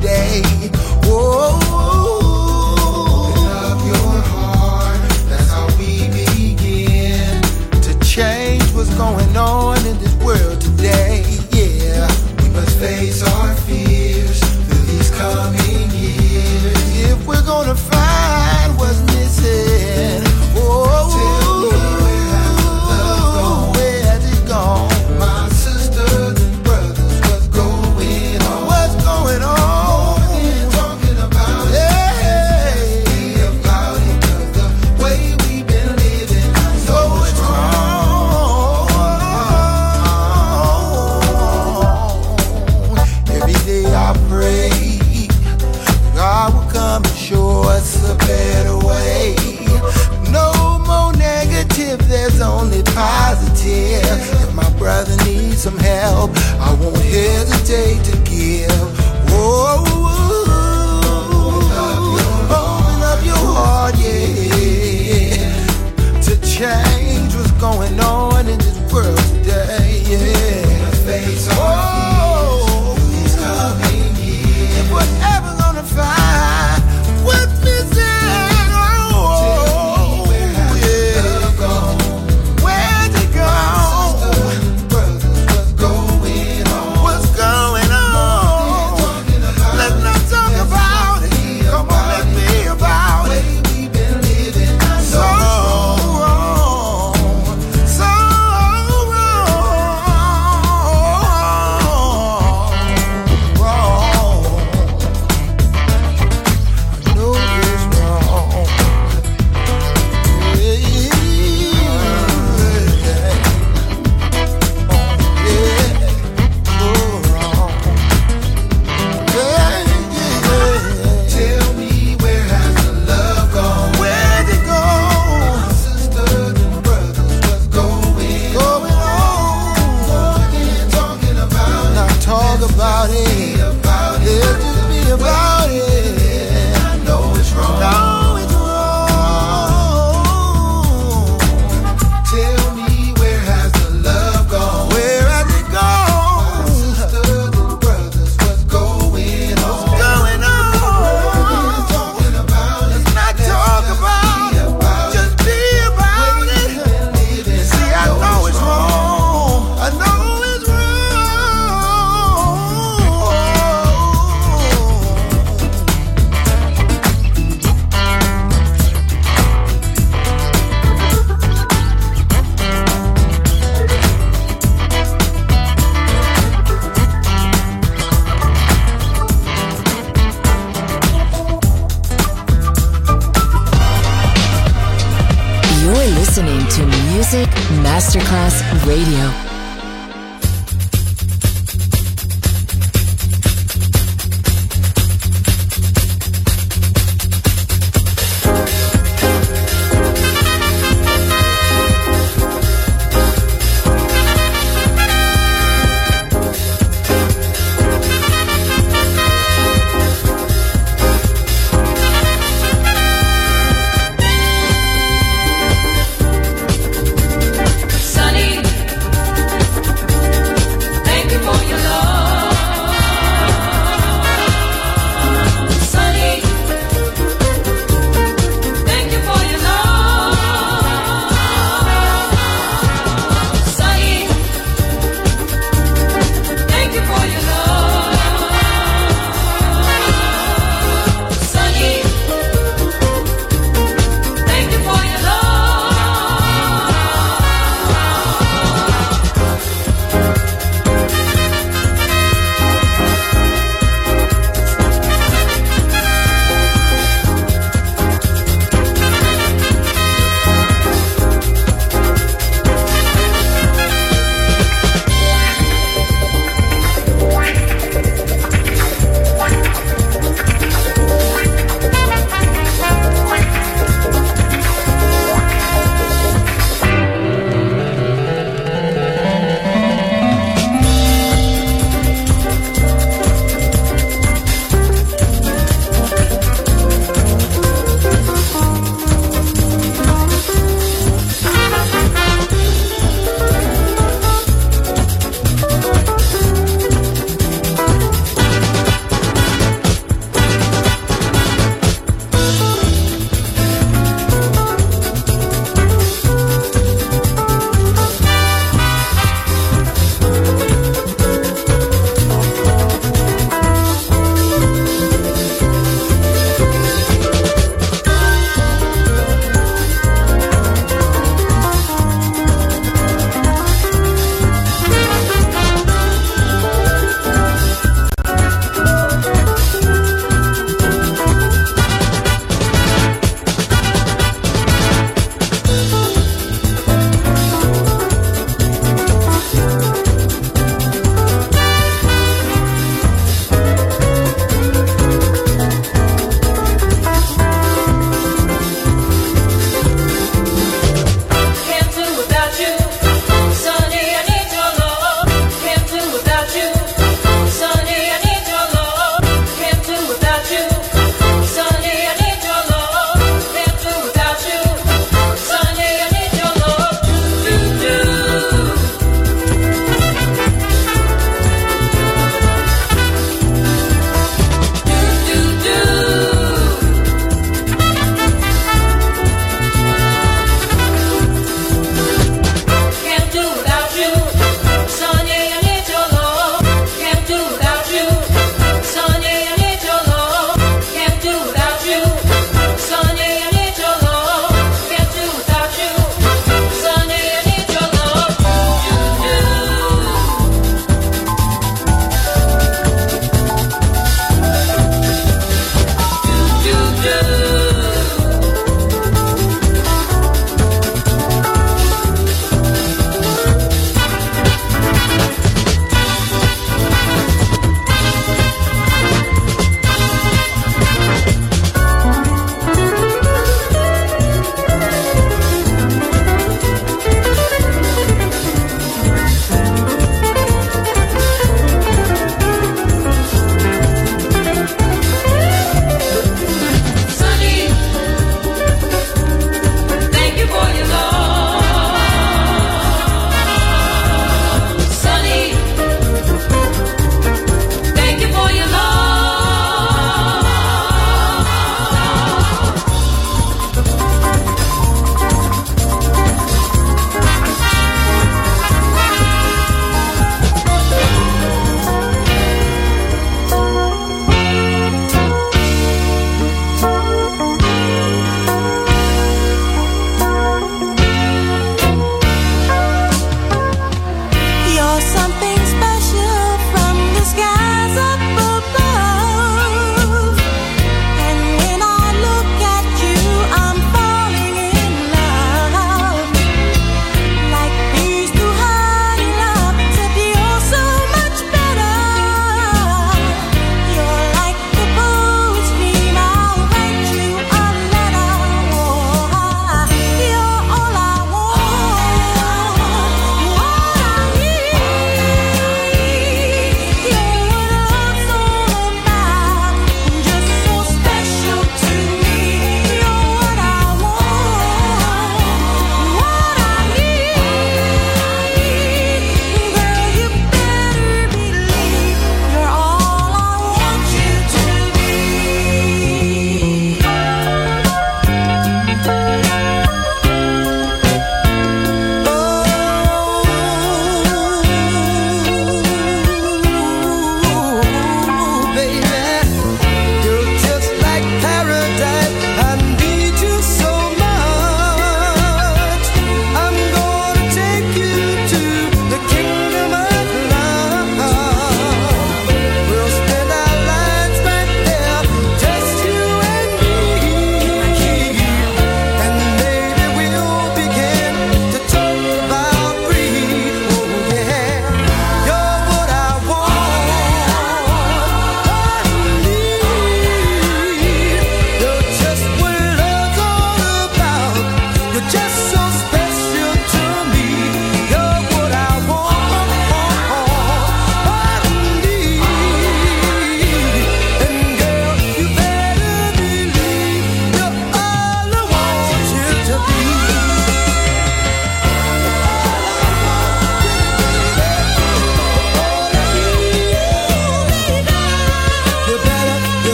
Today. Whoa.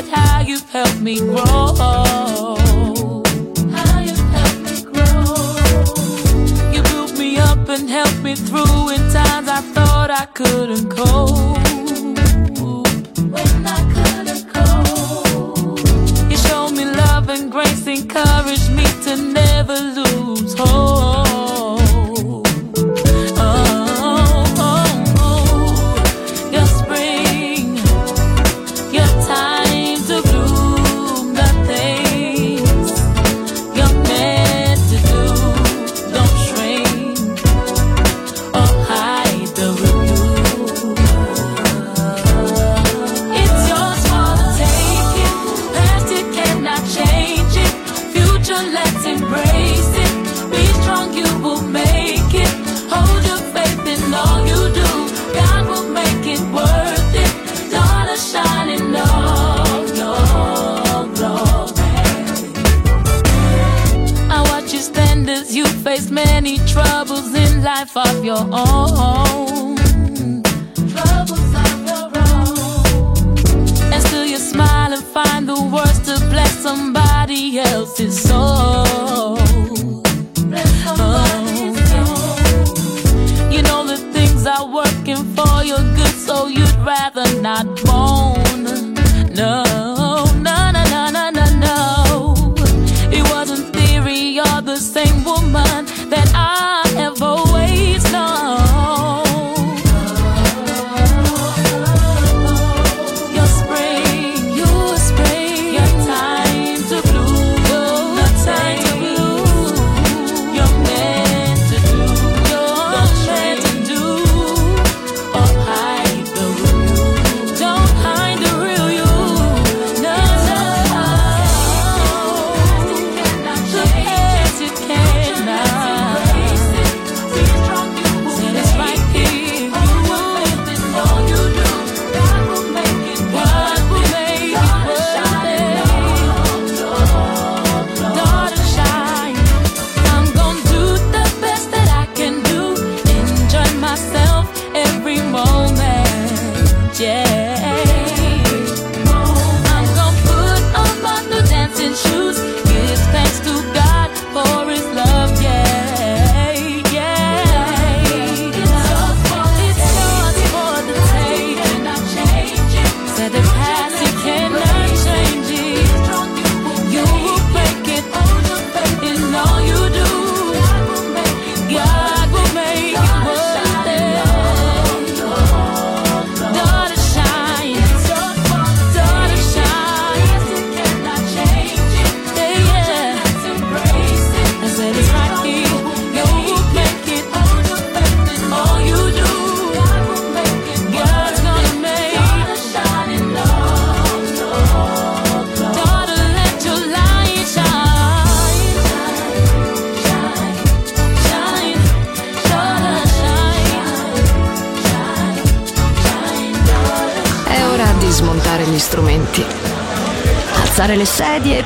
at how you've helped me grow.